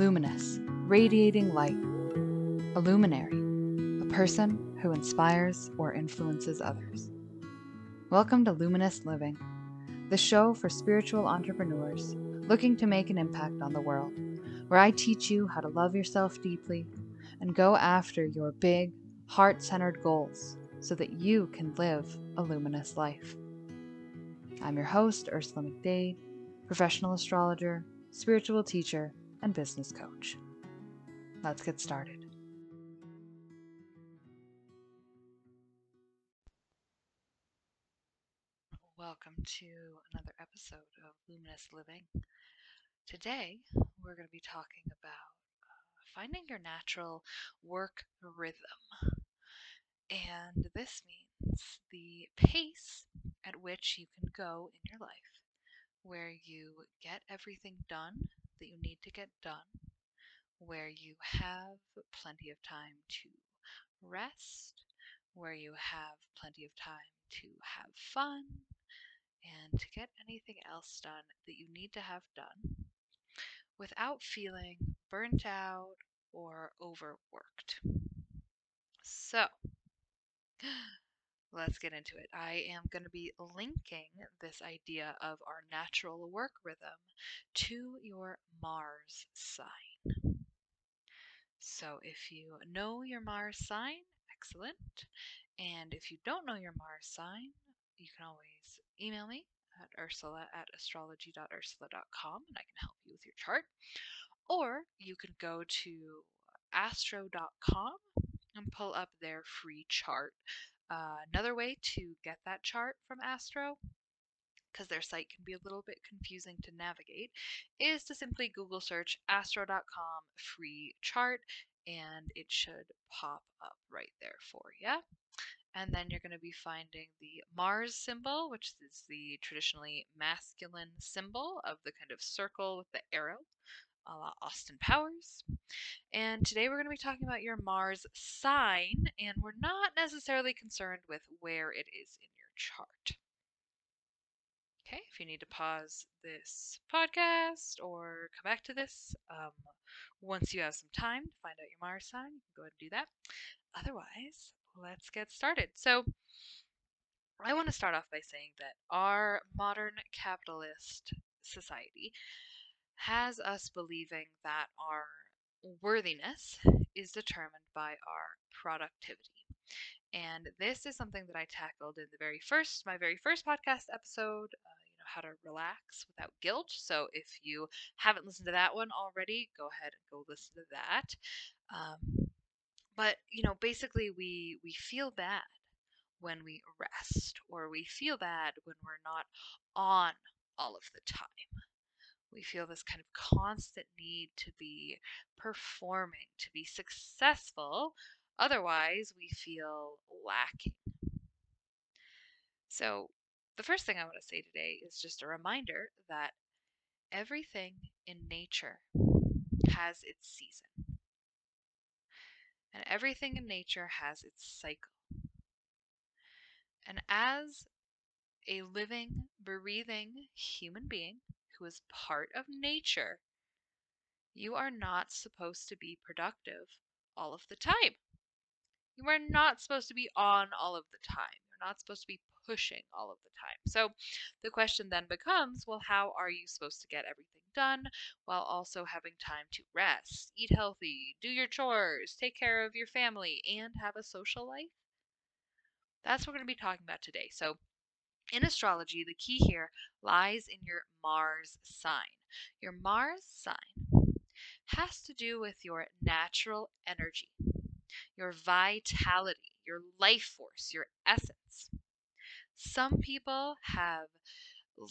luminous, radiating light, a luminary, a person who inspires or influences others. Welcome to Luminous Living, the show for spiritual entrepreneurs looking to make an impact on the world, where I teach you how to love yourself deeply and go after your big, heart centered goals so that you can live a luminous life. I'm your host, Ursula McDade, professional astrologer, spiritual teacher, and business coach. Let's get started. Welcome to another episode of Luminous Living. Today, we're going to be talking about uh, finding your natural work rhythm. And this means the pace at which you can go in your life where you get everything done that you need to get done, where you have plenty of time to rest, where you have plenty of time to have fun, and to get anything else done that you need to have done without feeling burnt out or overworked. So, let's get into it. I am going to be linking this idea of our natural work rhythm to your Mars sign. So if you know your Mars sign, excellent. And if you don't know your Mars sign, you can always email me at ursula at astrology.ursula.com and I can help you with your chart. Or you can go to astro.com and pull up their free chart uh, another way to get that chart from Astro, because their site can be a little bit confusing to navigate, is to simply Google search astro.com free chart and it should pop up right there for you. And then you're going to be finding the Mars symbol, which is the traditionally masculine symbol of the kind of circle with the arrow a la Austin Powers. And today we're going to be talking about your Mars sign, and we're not necessarily concerned with where it is in your chart. Okay, if you need to pause this podcast or come back to this um, once you have some time to find out your Mars sign, you can go ahead and do that. Otherwise, let's get started. So, I want to start off by saying that our modern capitalist society has us believing that our worthiness is determined by our productivity. And this is something that I tackled in the very first, my very first podcast episode, uh, you know, how to relax without guilt. So if you haven't listened to that one already, go ahead and go listen to that. Um, but you know, basically, we we feel bad when we rest, or we feel bad when we're not on all of the time. We feel this kind of constant need to be performing, to be successful. Otherwise, we feel lacking. So, the first thing I want to say today is just a reminder that everything in nature has its season. And everything in nature has its cycle. And as a living, breathing human being, who is part of nature, you are not supposed to be productive all of the time. You are not supposed to be on all of the time. You're not supposed to be pushing all of the time. So the question then becomes well, how are you supposed to get everything done while also having time to rest, eat healthy, do your chores, take care of your family, and have a social life? That's what we're going to be talking about today. So in astrology, the key here lies in your Mars sign. Your Mars sign has to do with your natural energy, your vitality, your life force, your essence. Some people have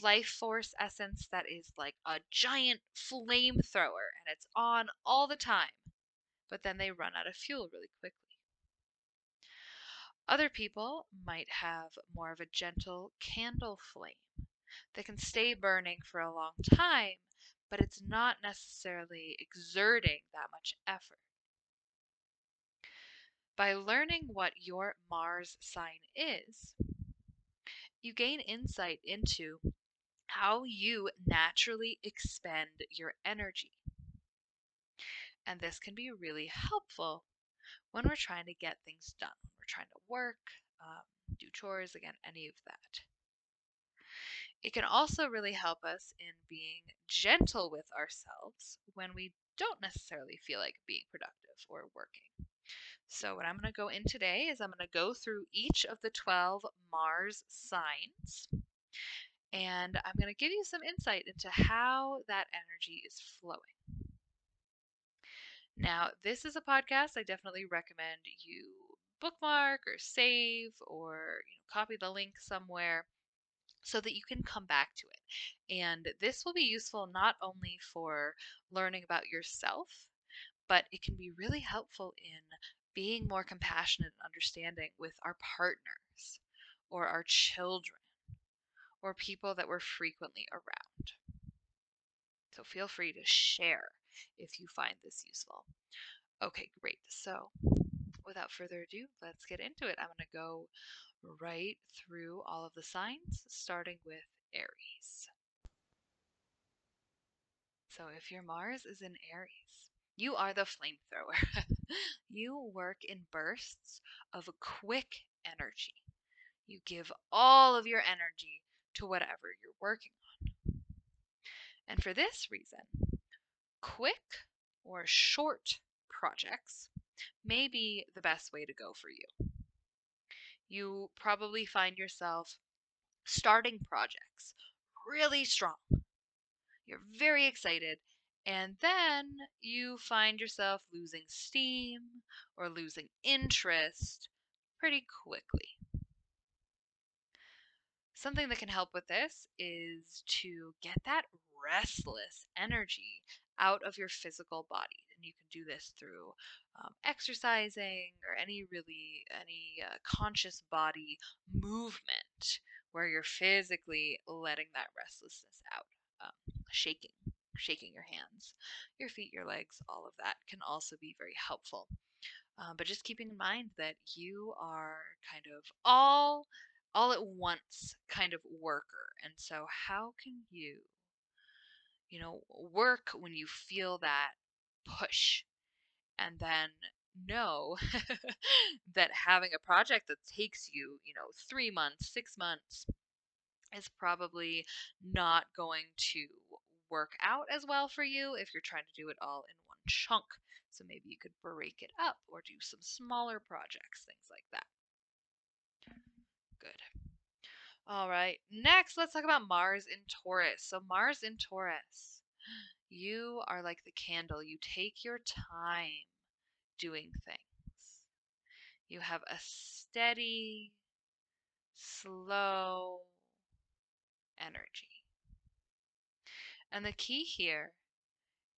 life force essence that is like a giant flamethrower and it's on all the time, but then they run out of fuel really quickly. Other people might have more of a gentle candle flame that can stay burning for a long time, but it's not necessarily exerting that much effort. By learning what your Mars sign is, you gain insight into how you naturally expend your energy. And this can be really helpful when we're trying to get things done, trying to work, um, do chores, again, any of that. It can also really help us in being gentle with ourselves when we don't necessarily feel like being productive or working. So, what I'm going to go in today is I'm going to go through each of the 12 Mars signs and I'm going to give you some insight into how that energy is flowing. Now, this is a podcast I definitely recommend you bookmark or save or you know, copy the link somewhere so that you can come back to it. And this will be useful not only for learning about yourself, but it can be really helpful in being more compassionate and understanding with our partners or our children or people that we're frequently around. So feel free to share if you find this useful. Okay, great. So without further ado, let's get into it. I'm going to go right through all of the signs, starting with Aries. So if your Mars is in Aries, you are the flamethrower. you work in bursts of quick energy. You give all of your energy to whatever you're working on. And for this reason, quick or short projects may be the best way to go for you. You probably find yourself starting projects really strong. You're very excited, and then you find yourself losing steam or losing interest pretty quickly. Something that can help with this is to get that restless energy out of your physical body. And you can do this through um, exercising or any really any uh, conscious body movement where you're physically letting that restlessness out, um, shaking, shaking your hands, your feet, your legs, all of that can also be very helpful. Um, but just keeping in mind that you are kind of all all at once kind of worker. And so, how can you, you know, work when you feel that push and then know that having a project that takes you, you know, three months, six months is probably not going to work out as well for you if you're trying to do it all in one chunk. So maybe you could break it up or do some smaller projects, things like that. Good. All right. Next, let's talk about Mars in Taurus. So, Mars in Taurus, you are like the candle. You take your time doing things. You have a steady, slow energy. And the key here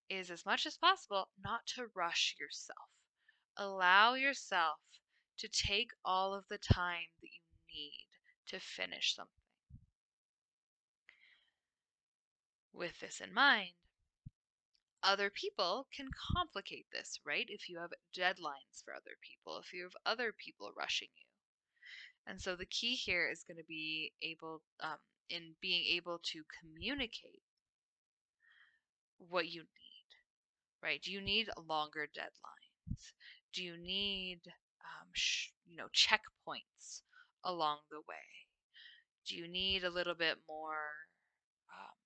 is, as much as possible, not to rush yourself. Allow yourself to take all of the time that you need to finish something. With this in mind, other people can complicate this, right? If you have deadlines for other people, if you have other people rushing you. And so the key here is going to be able, um, in being able to communicate what you need, right? Do you need longer deadlines? Do you need, um, you know, checkpoints along the way? Do you need a little bit more um,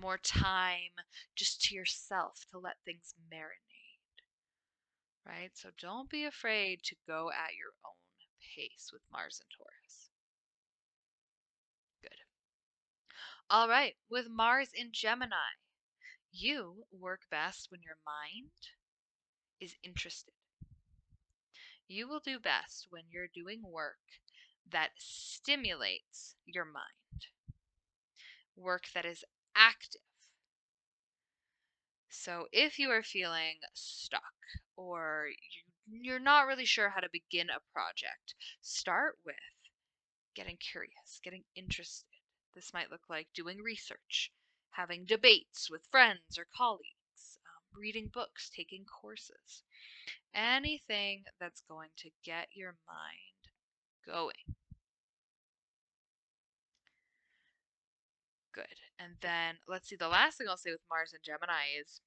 more time just to yourself to let things marinate? Right? So don't be afraid to go at your own pace with Mars and Taurus. Good. All right, with Mars in Gemini, you work best when your mind is interested. You will do best when you're doing work that stimulates your mind, work that is active. So if you are feeling stuck or you're not really sure how to begin a project, start with getting curious, getting interested. This might look like doing research, having debates with friends or colleagues, um, reading books, taking courses anything that's going to get your mind going. Good. And then let's see, the last thing I'll say with Mars and Gemini is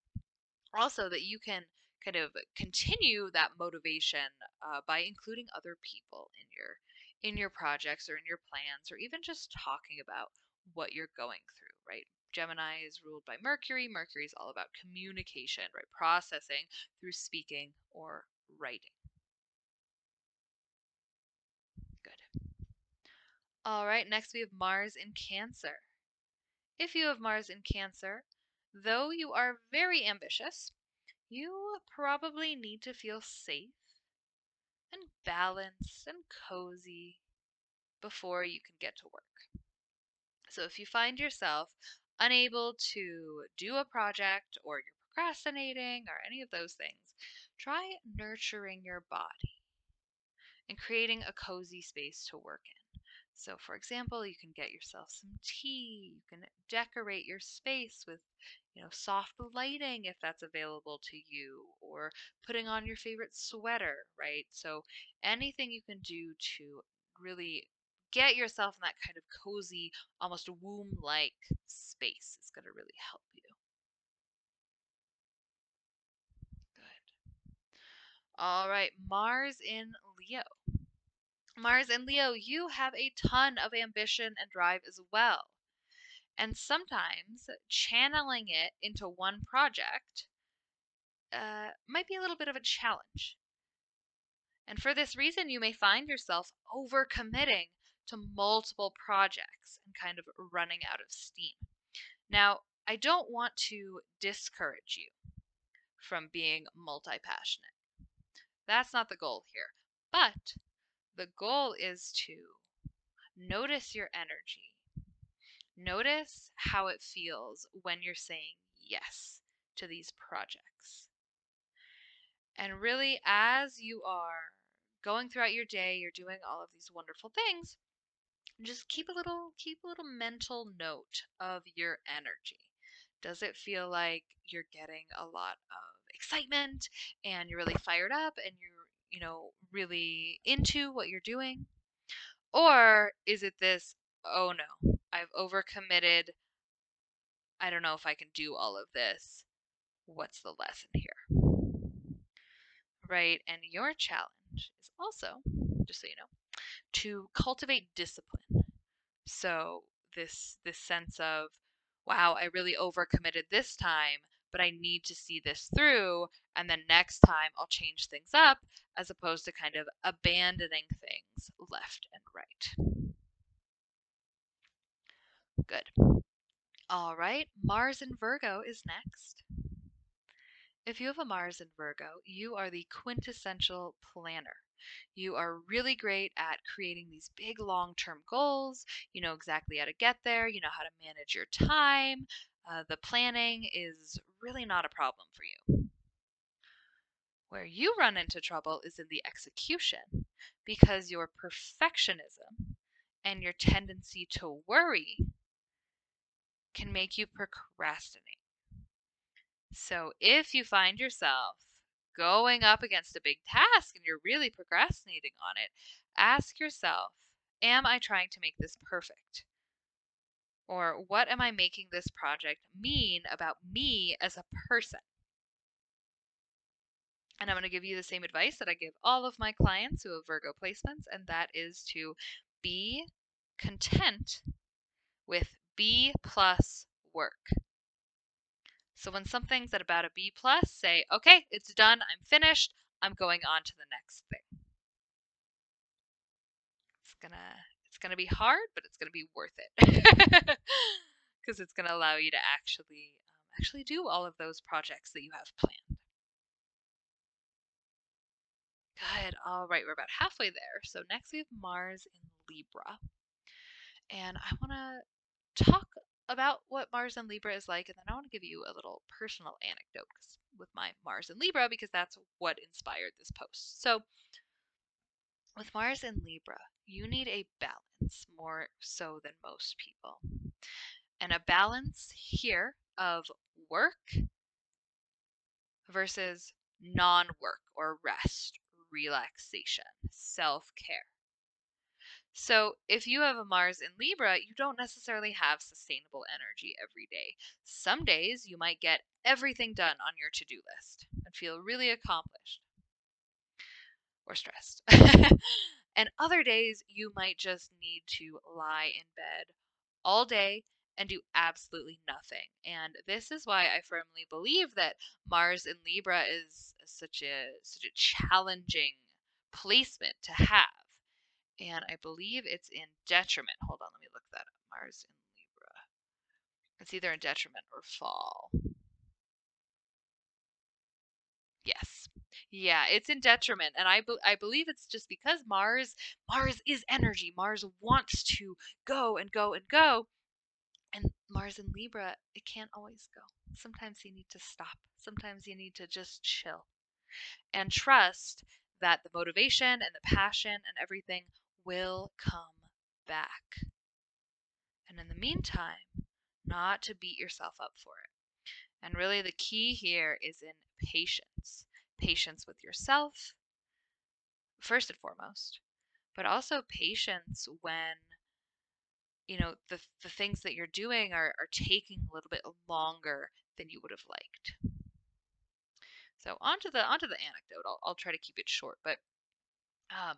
Also, that you can kind of continue that motivation uh, by including other people in your in your projects or in your plans or even just talking about what you're going through right? Gemini is ruled by mercury. Mercury is all about communication right? Processing through speaking or writing. Good. All right next we have mars in cancer if you have mars in cancer though you are very ambitious you probably need to feel safe and balanced and cozy before you can get to work. So if you find yourself unable to do a project or you're procrastinating or any of those things, try nurturing your body and creating a cozy space to work in. So, for example, you can get yourself some tea, you can decorate your space with you know, soft lighting if that's available to you, or putting on your favorite sweater, right? So anything you can do to really get yourself in that kind of cozy, almost womb like space is going to really help you. Good. All right, Mars in Leo. Mars and Leo, you have a ton of ambition and drive as well. And sometimes channeling it into one project uh, might be a little bit of a challenge. And for this reason, you may find yourself overcommitting to multiple projects and kind of running out of steam. Now, I don't want to discourage you from being multi passionate. That's not the goal here. But the goal is to notice your energy Notice how it feels when you're saying yes to these projects. And really, as you are going throughout your day, you're doing all of these wonderful things, just keep a little keep a little mental note of your energy. Does it feel like you're getting a lot of excitement and you're really fired up and you're, you know, really into what you're doing? Or is it this, oh no, I've overcommitted. I don't know if I can do all of this. What's the lesson here? Right? And your challenge is also, just so you know, to cultivate discipline. So this this sense of, wow, I really overcommitted this time, but I need to see this through, and then next time I'll change things up, as opposed to kind of abandoning things left and right. Good. All right, Mars in Virgo is next. If you have a Mars in Virgo, you are the quintessential planner. You are really great at creating these big long term goals. You know exactly how to get there, you know how to manage your time. Uh, the planning is really not a problem for you. Where you run into trouble is in the execution because your perfectionism and your tendency to worry can make you procrastinate. So if you find yourself going up against a big task and you're really procrastinating on it, ask yourself, am I trying to make this perfect? Or what am I making this project mean about me as a person? And I'm going to give you the same advice that I give all of my clients who have Virgo placements, and that is to be content with B plus work. So when something's at about a B plus, say, okay, it's done, I'm finished, I'm going on to the next thing. It's gonna it's gonna be hard, but it's gonna be worth it because it's gonna allow you to actually um, actually do all of those projects that you have planned. Good. All right, we're about halfway there. So next we have Mars in Libra. And I want to talk about what Mars and Libra is like, and then I want to give you a little personal anecdote with my Mars and Libra because that's what inspired this post. So, with Mars and Libra, you need a balance more so than most people. And a balance here of work versus non work or rest, relaxation, self care. So, if you have a Mars in Libra, you don't necessarily have sustainable energy every day. Some days you might get everything done on your to do list and feel really accomplished or stressed. and other days you might just need to lie in bed all day and do absolutely nothing. And this is why I firmly believe that Mars in Libra is such a such a challenging placement to have and I believe it's in detriment. Hold on, let me look that up. Mars in Libra. It's either in detriment or fall. Yes. Yeah, it's in detriment, and I, be I believe it's just because Mars Mars is energy. Mars wants to go and go and go, and Mars in Libra, it can't always go. Sometimes you need to stop. Sometimes you need to just chill and trust that the motivation and the passion and everything will come back. And in the meantime, not to beat yourself up for it. And really, the key here is in patience patience with yourself, first and foremost, but also patience when you know the, the things that you're doing are, are taking a little bit longer than you would have liked so onto the onto the anecdote i'll, I'll try to keep it short but um,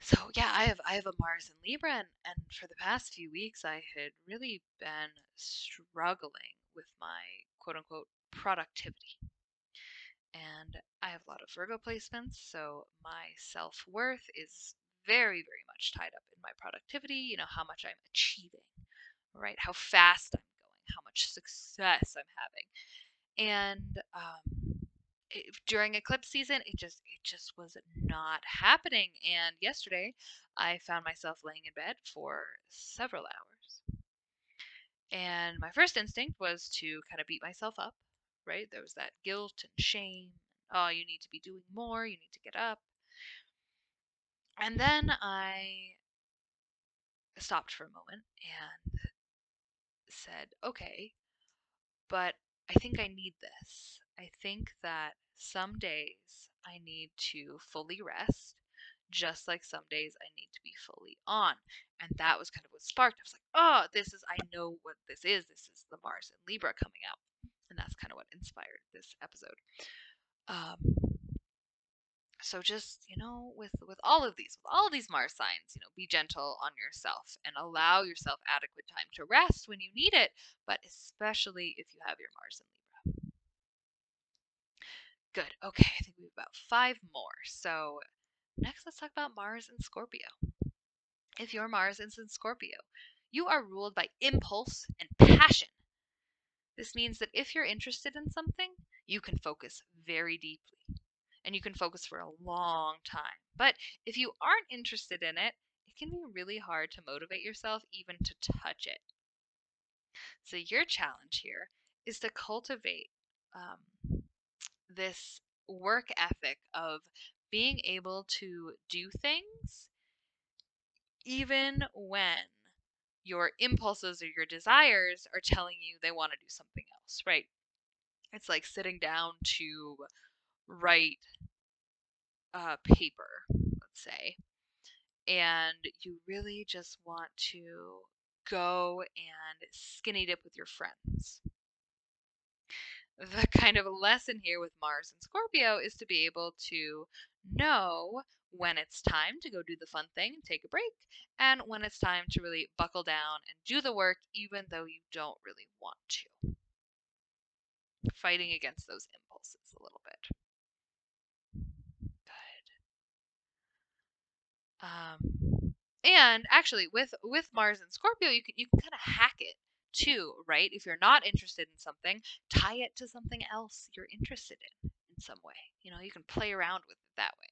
so yeah, I have I have a Mars in Libra, and, and for the past few weeks, I had really been struggling with my quote unquote productivity. And I have a lot of Virgo placements, so my self worth is very, very much tied up in my productivity. You know, how much I'm achieving, right? How fast I'm going, how much success I'm having. And um, it, during eclipse season it just it just was not happening and yesterday i found myself laying in bed for several hours and my first instinct was to kind of beat myself up right there was that guilt and shame oh you need to be doing more you need to get up and then i stopped for a moment and said okay but i think i need this I think that some days I need to fully rest, just like some days I need to be fully on. And that was kind of what sparked. I was like, oh, this is, I know what this is. This is the Mars and Libra coming out. And that's kind of what inspired this episode. Um, so just you know with with all of these with all of these mars signs you know be gentle on yourself and allow yourself adequate time to rest when you need it but especially if you have your mars in Libra. Good. Okay, I think we have about five more. So next, let's talk about Mars and Scorpio. If your Mars is in Scorpio, you are ruled by impulse and passion. This means that if you're interested in something, you can focus very deeply and you can focus for a long time. But if you aren't interested in it, it can be really hard to motivate yourself even to touch it. So, your challenge here is to cultivate um, this work ethic of being able to do things even when your impulses or your desires are telling you they want to do something else, right? It's like sitting down to write a paper, let's say, and you really just want to go and skinny dip with your friends the kind of lesson here with Mars and Scorpio is to be able to know when it's time to go do the fun thing and take a break, and when it's time to really buckle down and do the work, even though you don't really want to. Fighting against those impulses a little bit. Good. Um, and actually, with with Mars and Scorpio, you can you can kind of hack it too, right? If you're not interested in something, tie it to something else you're interested in in some way. You know, you can play around with it that way.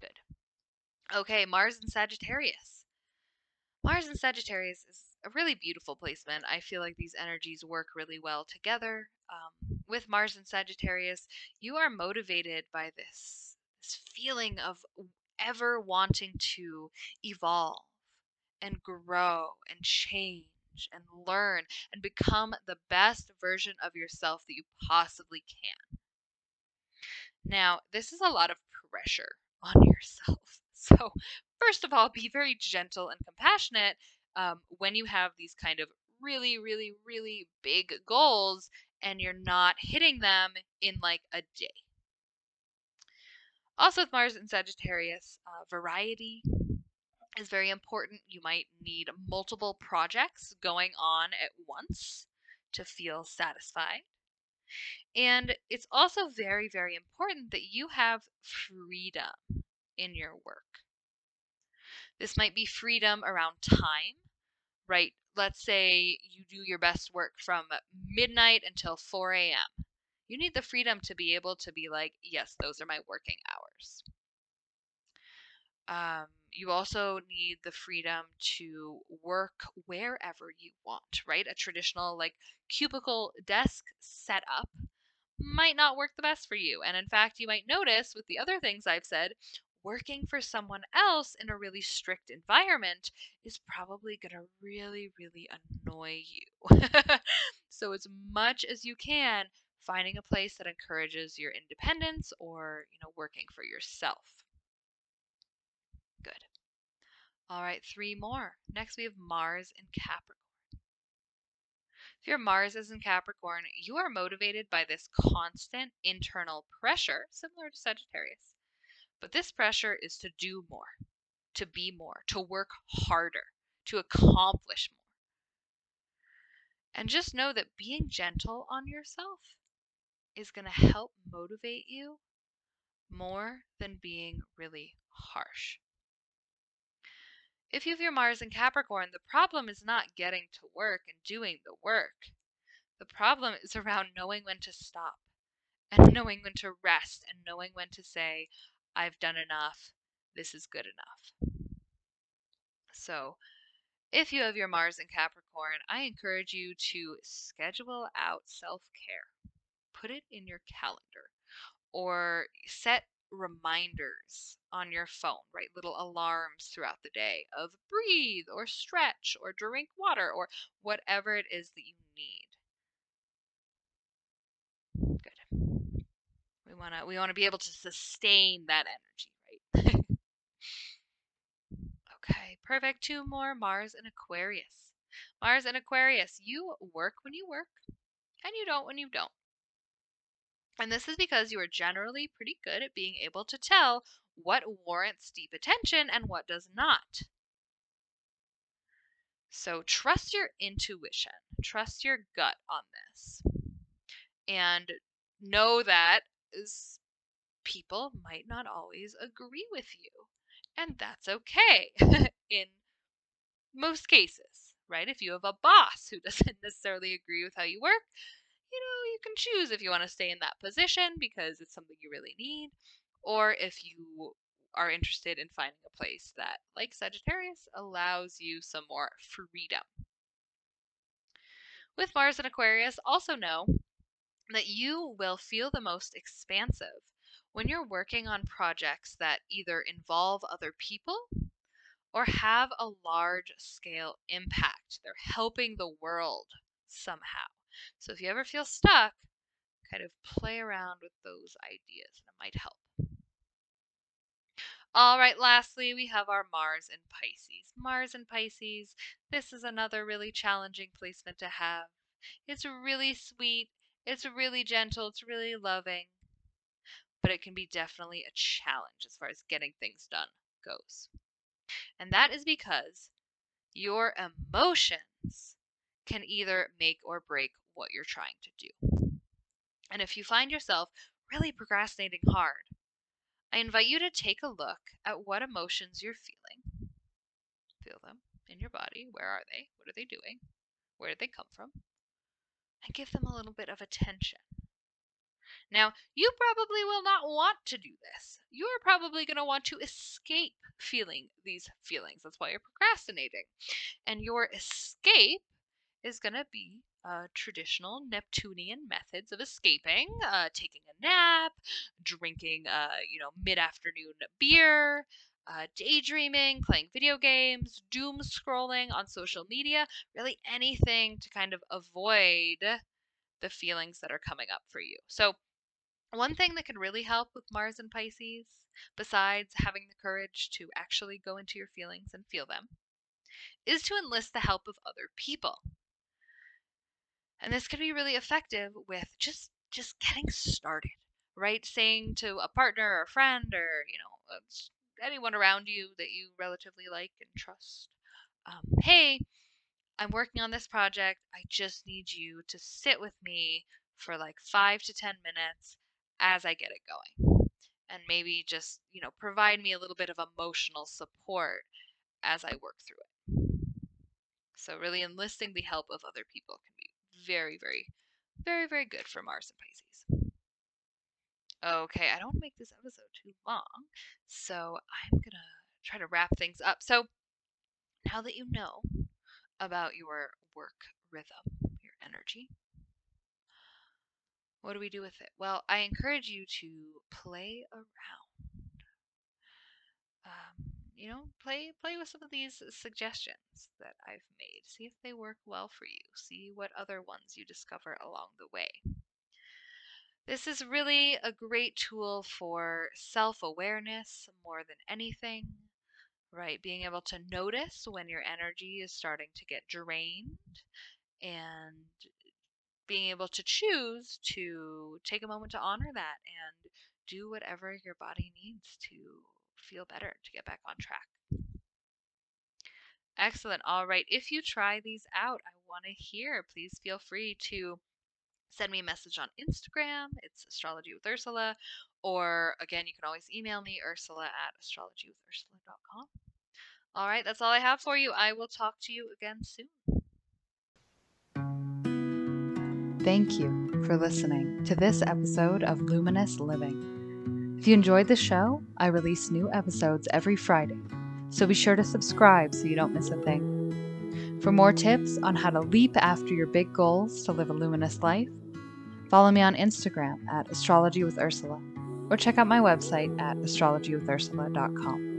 Good. Okay, Mars and Sagittarius. Mars and Sagittarius is a really beautiful placement. I feel like these energies work really well together. Um, with Mars and Sagittarius, you are motivated by this, this feeling of ever wanting to evolve and grow and change and learn and become the best version of yourself that you possibly can. Now, this is a lot of pressure on yourself. So, first of all, be very gentle and compassionate um, when you have these kind of really, really, really big goals and you're not hitting them in like a day. Also, with Mars and Sagittarius, uh, variety is very important. You might need multiple projects going on at once to feel satisfied. And it's also very, very important that you have freedom in your work. This might be freedom around time, right? Let's say you do your best work from midnight until 4 a.m. You need the freedom to be able to be like, yes, those are my working hours. Um, you also need the freedom to work wherever you want, right? A traditional like cubicle desk setup might not work the best for you. And in fact, you might notice with the other things I've said, working for someone else in a really strict environment is probably going to really, really annoy you. so, as much as you can, finding a place that encourages your independence or, you know, working for yourself. Good. All right, three more. Next, we have Mars in Capricorn. If your Mars is in Capricorn, you are motivated by this constant internal pressure, similar to Sagittarius. But this pressure is to do more, to be more, to work harder, to accomplish more. And just know that being gentle on yourself is going to help motivate you more than being really harsh. If you have your Mars in Capricorn, the problem is not getting to work and doing the work. The problem is around knowing when to stop and knowing when to rest and knowing when to say, I've done enough, this is good enough. So, if you have your Mars in Capricorn, I encourage you to schedule out self care. Put it in your calendar or set reminders on your phone, right? Little alarms throughout the day of breathe or stretch or drink water or whatever it is that you need. Good. We want to we want to be able to sustain that energy, right? okay, perfect. Two more Mars and Aquarius. Mars and Aquarius, you work when you work and you don't when you don't. And this is because you are generally pretty good at being able to tell what warrants deep attention and what does not. So trust your intuition, trust your gut on this. And know that people might not always agree with you. And that's okay in most cases, right? If you have a boss who doesn't necessarily agree with how you work, you know, you can choose if you want to stay in that position because it's something you really need, or if you are interested in finding a place that, like Sagittarius, allows you some more freedom. With Mars and Aquarius, also know that you will feel the most expansive when you're working on projects that either involve other people or have a large scale impact. They're helping the world somehow. So if you ever feel stuck, kind of play around with those ideas and it might help. All right, lastly, we have our Mars in Pisces. Mars in Pisces, this is another really challenging placement to have. It's really sweet, it's really gentle, it's really loving, but it can be definitely a challenge as far as getting things done goes. And that is because your emotions can either make or break what you're trying to do. And if you find yourself really procrastinating hard, I invite you to take a look at what emotions you're feeling. Feel them in your body. Where are they? What are they doing? Where did they come from? And give them a little bit of attention. Now, you probably will not want to do this. You are probably going to want to escape feeling these feelings. That's why you're procrastinating. And your escape is going to be uh, traditional Neptunian methods of escaping, uh, taking a nap, drinking, uh, you know, mid-afternoon beer, uh, daydreaming, playing video games, doom scrolling on social media, really anything to kind of avoid the feelings that are coming up for you. So, one thing that can really help with Mars and Pisces besides having the courage to actually go into your feelings and feel them, is to enlist the help of other people. And this can be really effective with just just getting started, right? Saying to a partner or a friend or, you know, anyone around you that you relatively like and trust, um, hey, I'm working on this project. I just need you to sit with me for like five to 10 minutes as I get it going. And maybe just, you know, provide me a little bit of emotional support as I work through it. So, really enlisting the help of other people can very, very, very, very good for Mars and Pisces. Okay, I don't want to make this episode too long, so I'm going to try to wrap things up. So, now that you know about your work rhythm, your energy, what do we do with it? Well, I encourage you to play around. You know, play play with some of these suggestions that I've made. See if they work well for you. See what other ones you discover along the way. This is really a great tool for self-awareness more than anything, right? Being able to notice when your energy is starting to get drained and being able to choose to take a moment to honor that and do whatever your body needs to feel better to get back on track. Excellent. All right. If you try these out, I want to hear. Please feel free to send me a message on Instagram. It's astrology with Ursula. Or again, you can always email me, ursula at astrologywithursula.com. All right. That's all I have for you. I will talk to you again soon. Thank you for listening to this episode of Luminous Living. If you enjoyed the show, I release new episodes every Friday, so be sure to subscribe so you don't miss a thing. For more tips on how to leap after your big goals to live a luminous life, follow me on Instagram at Astrology with Ursula or check out my website at astrologywithursula.com.